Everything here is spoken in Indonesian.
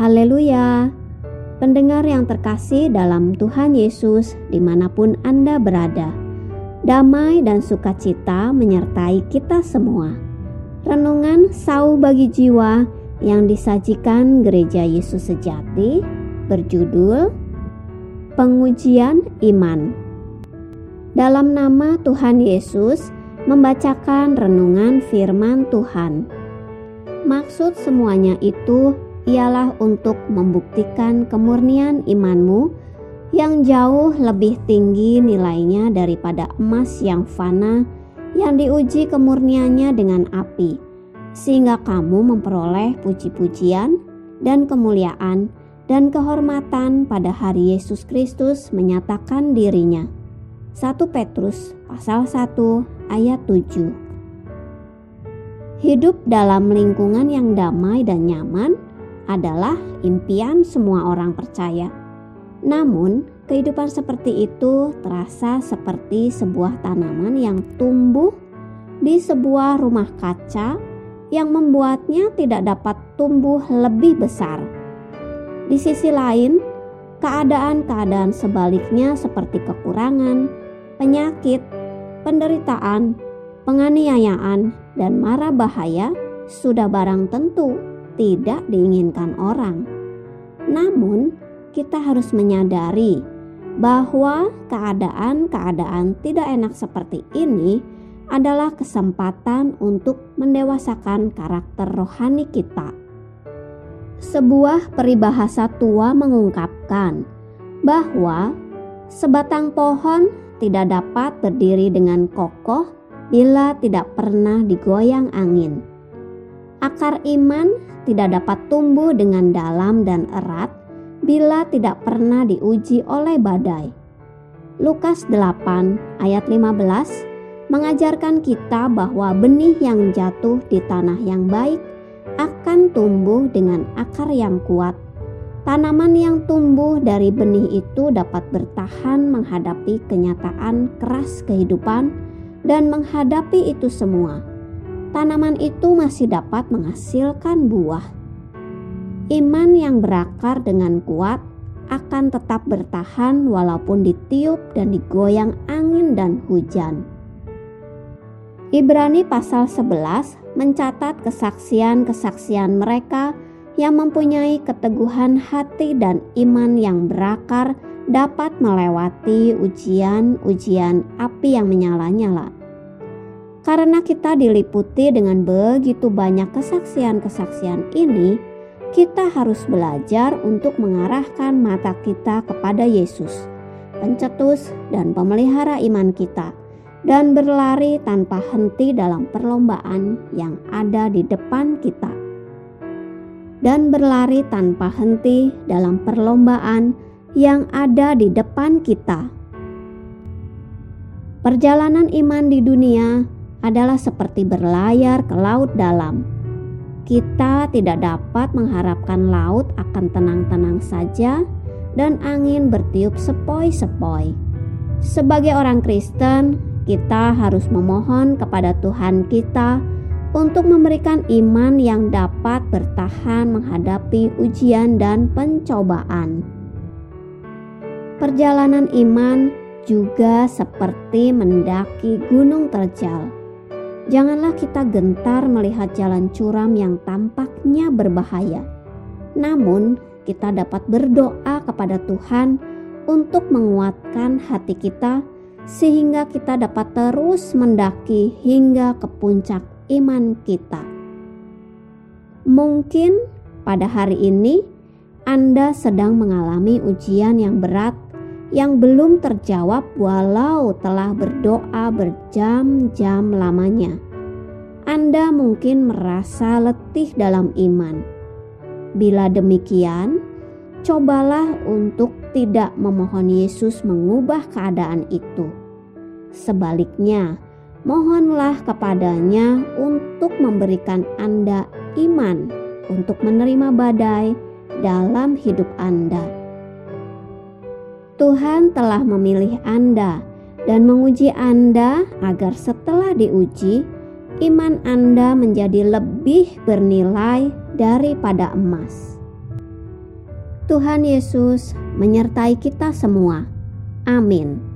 Haleluya! Pendengar yang terkasih dalam Tuhan Yesus di mana pun Anda berada, damai dan sukacita menyertai kita semua. Renungan Sau bagi Jiwa yang disajikan Gereja Yesus Sejati berjudul Pengujian Iman. Dalam nama Tuhan Yesus, membacakan renungan firman Tuhan. Maksud semuanya itu ialah untuk membuktikan kemurnian imanmu yang jauh lebih tinggi nilainya daripada emas yang fana yang diuji kemurniannya dengan api, sehingga kamu memperoleh puji-pujian dan kemuliaan dan kehormatan pada hari Yesus Kristus menyatakan dirinya. 1 Petrus pasal 1 ayat 7 Hidup dalam lingkungan yang damai dan nyaman adalah impian semua orang percaya. Namun, kehidupan seperti itu terasa seperti sebuah tanaman yang tumbuh di sebuah rumah kaca yang membuatnya tidak dapat tumbuh lebih besar. Di sisi lain, keadaan-keadaan sebaliknya seperti kekurangan, penyakit, penderitaan, penganiayaan, dan mara bahaya sudah barang tentu tidak diinginkan orang. Namun, kita harus menyadari bahwa keadaan-keadaan tidak enak seperti ini adalah kesempatan untuk mendewasakan karakter rohani kita. Sebuah peribahasa tua mengungkapkan bahwa sebatang pohon tidak dapat berdiri dengan kokoh bila tidak pernah digoyang angin. Akar iman tidak dapat tumbuh dengan dalam dan erat bila tidak pernah diuji oleh badai. Lukas 8 ayat 15 mengajarkan kita bahwa benih yang jatuh di tanah yang baik akan tumbuh dengan akar yang kuat. Tanaman yang tumbuh dari benih itu dapat bertahan menghadapi kenyataan keras kehidupan dan menghadapi itu semua tanaman itu masih dapat menghasilkan buah. Iman yang berakar dengan kuat akan tetap bertahan walaupun ditiup dan digoyang angin dan hujan. Ibrani pasal 11 mencatat kesaksian-kesaksian mereka yang mempunyai keteguhan hati dan iman yang berakar dapat melewati ujian-ujian api yang menyala-nyala. Karena kita diliputi dengan begitu banyak kesaksian-kesaksian ini, kita harus belajar untuk mengarahkan mata kita kepada Yesus, pencetus dan pemelihara iman kita, dan berlari tanpa henti dalam perlombaan yang ada di depan kita. Dan berlari tanpa henti dalam perlombaan yang ada di depan kita. Perjalanan iman di dunia adalah seperti berlayar ke laut dalam. Kita tidak dapat mengharapkan laut akan tenang-tenang saja dan angin bertiup sepoi-sepoi. Sebagai orang Kristen, kita harus memohon kepada Tuhan kita untuk memberikan iman yang dapat bertahan menghadapi ujian dan pencobaan. Perjalanan iman juga seperti mendaki gunung terjal Janganlah kita gentar melihat jalan curam yang tampaknya berbahaya. Namun, kita dapat berdoa kepada Tuhan untuk menguatkan hati kita sehingga kita dapat terus mendaki hingga ke puncak iman kita. Mungkin pada hari ini Anda sedang mengalami ujian yang berat yang belum terjawab walau telah berdoa berjam-jam lamanya. Anda mungkin merasa letih dalam iman. Bila demikian, cobalah untuk tidak memohon Yesus mengubah keadaan itu. Sebaliknya, mohonlah kepadanya untuk memberikan Anda iman untuk menerima badai dalam hidup Anda Tuhan telah memilih Anda dan menguji Anda agar setelah diuji, iman Anda menjadi lebih bernilai daripada emas. Tuhan Yesus menyertai kita semua. Amin.